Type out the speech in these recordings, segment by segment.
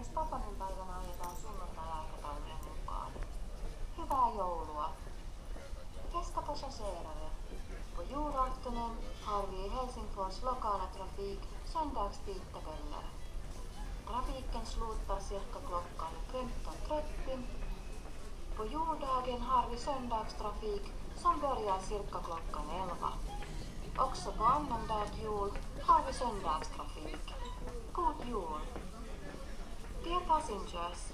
Myös Tapanin päivänä ajetaan sunnuntai-aikataulujen mukaan. Hyvää joulua! Bästa passagerare! På julaftonen har vi Helsingfors lokala trafik söndagstidtabeller. Trafiken slutar cirka klockan 15.30. På juldagen har vi söndagstrafik som börjar cirka klockan 11. Också på annandag jul har vi söndagstrafik. God jul! Dear passengers,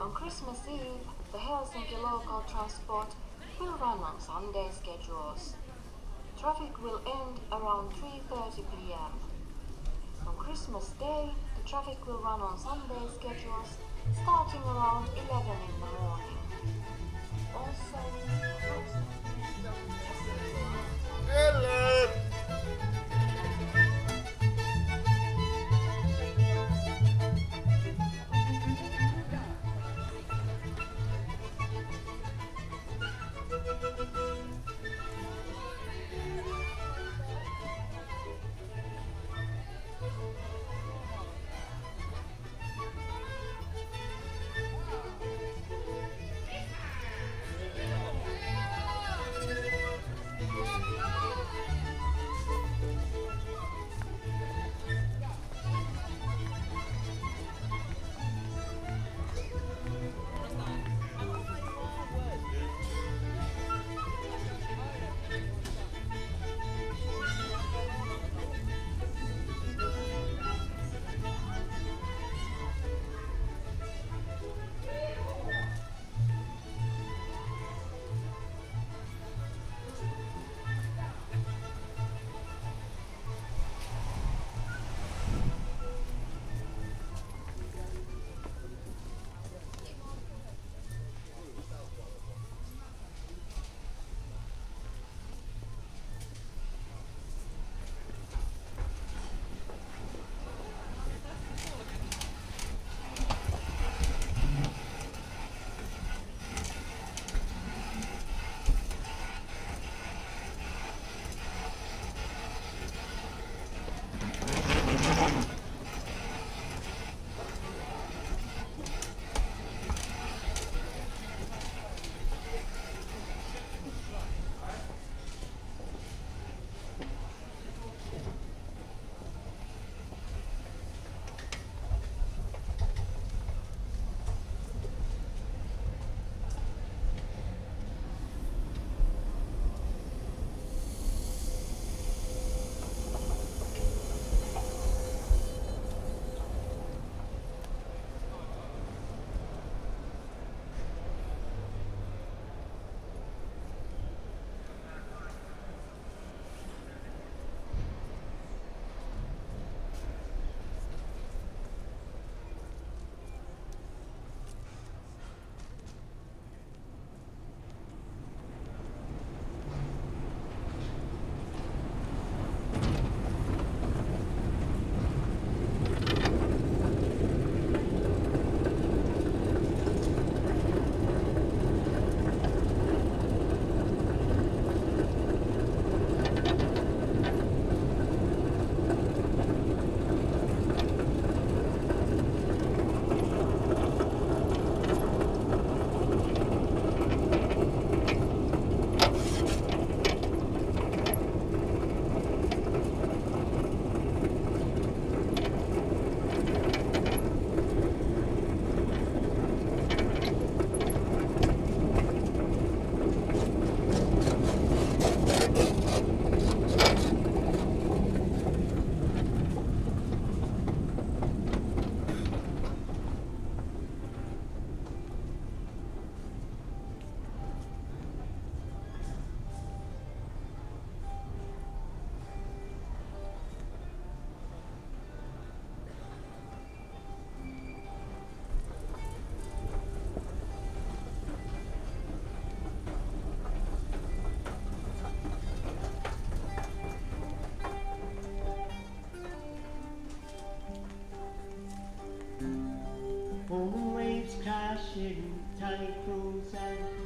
on Christmas Eve, the Helsinki local transport will run on Sunday schedules. Traffic will end around 3.30 p.m. On Christmas Day, the traffic will run on Sunday schedules starting around 11 in the morning. Also, Ellen! 다시는 잘 크루살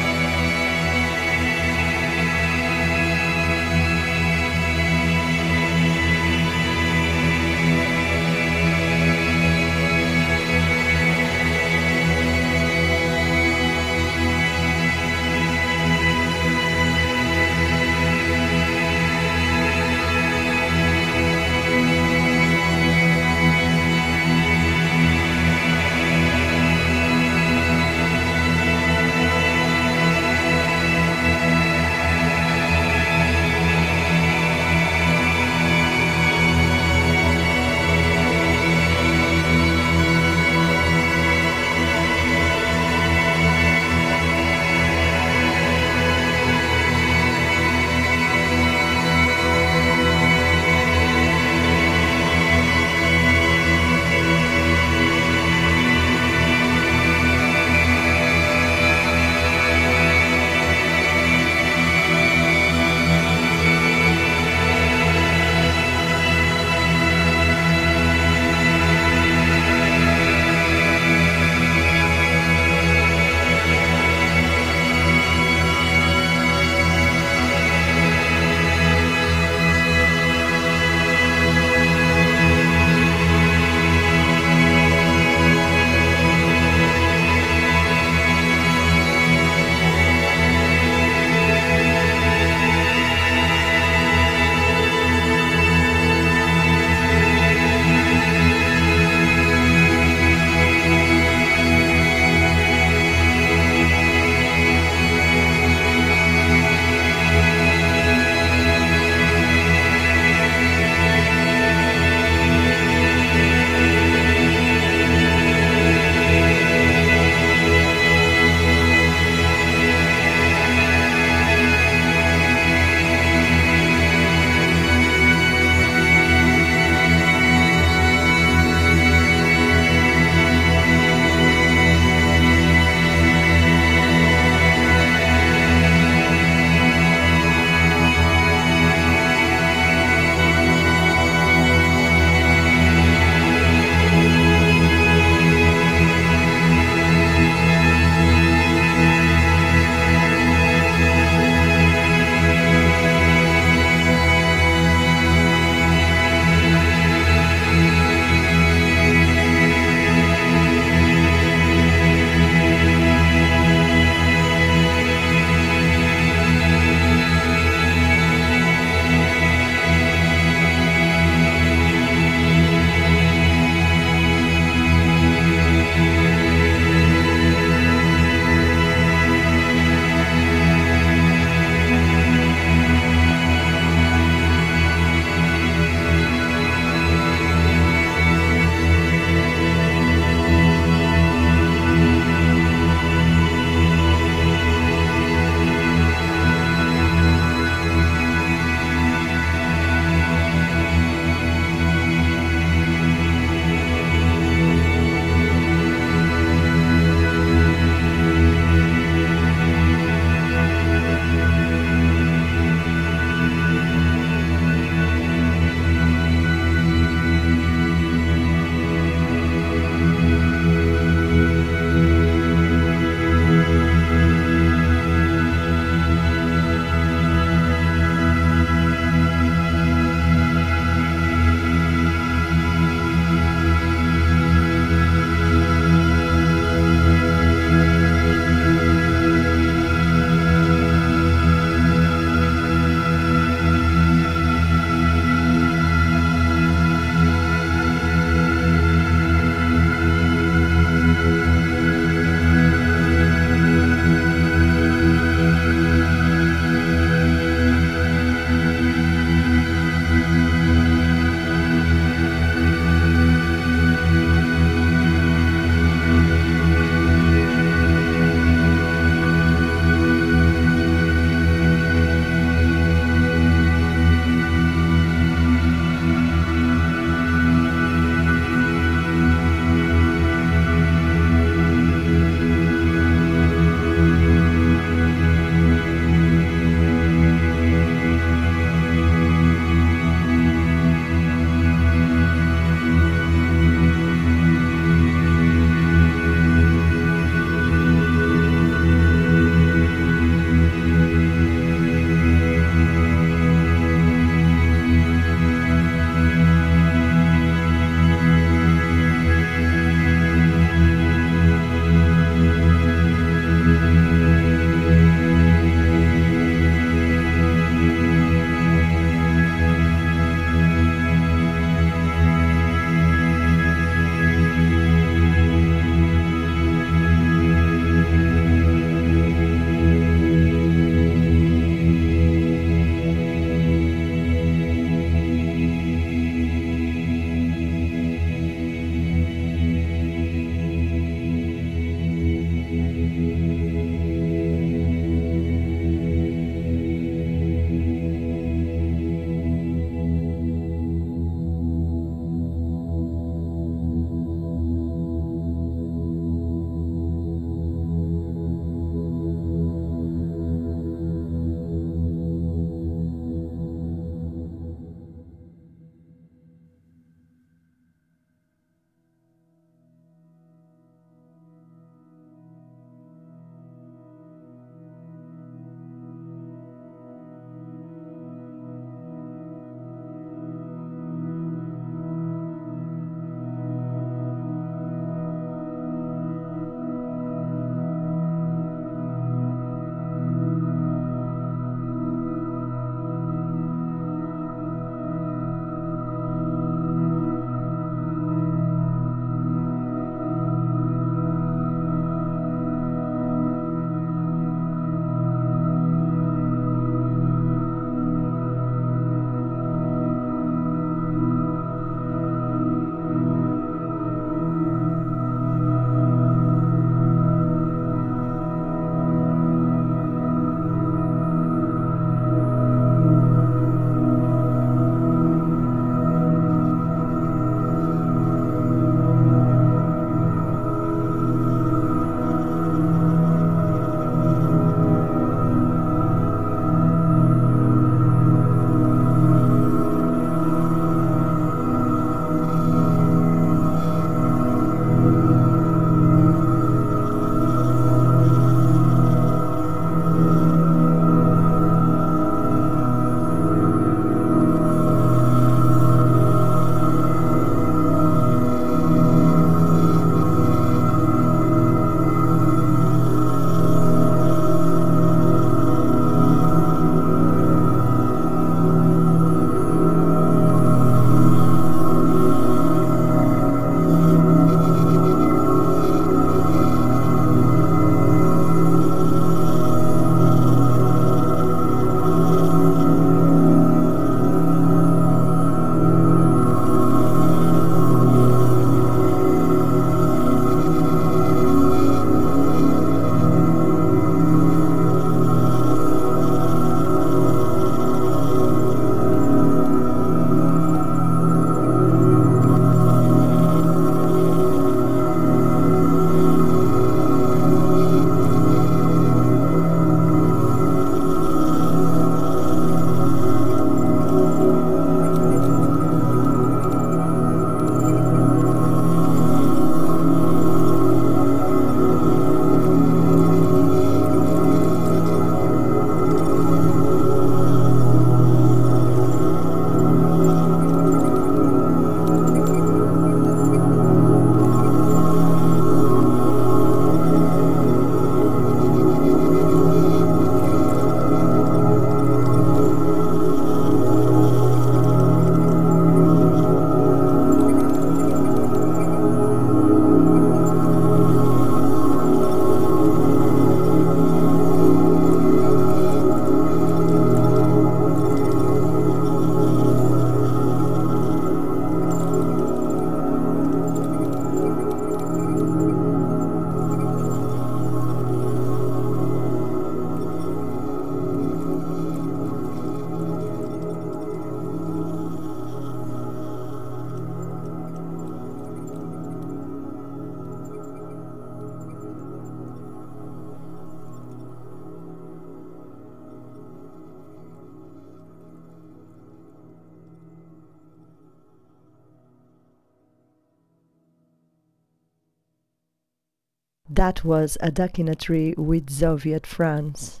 That was A Tree with Zoviet France.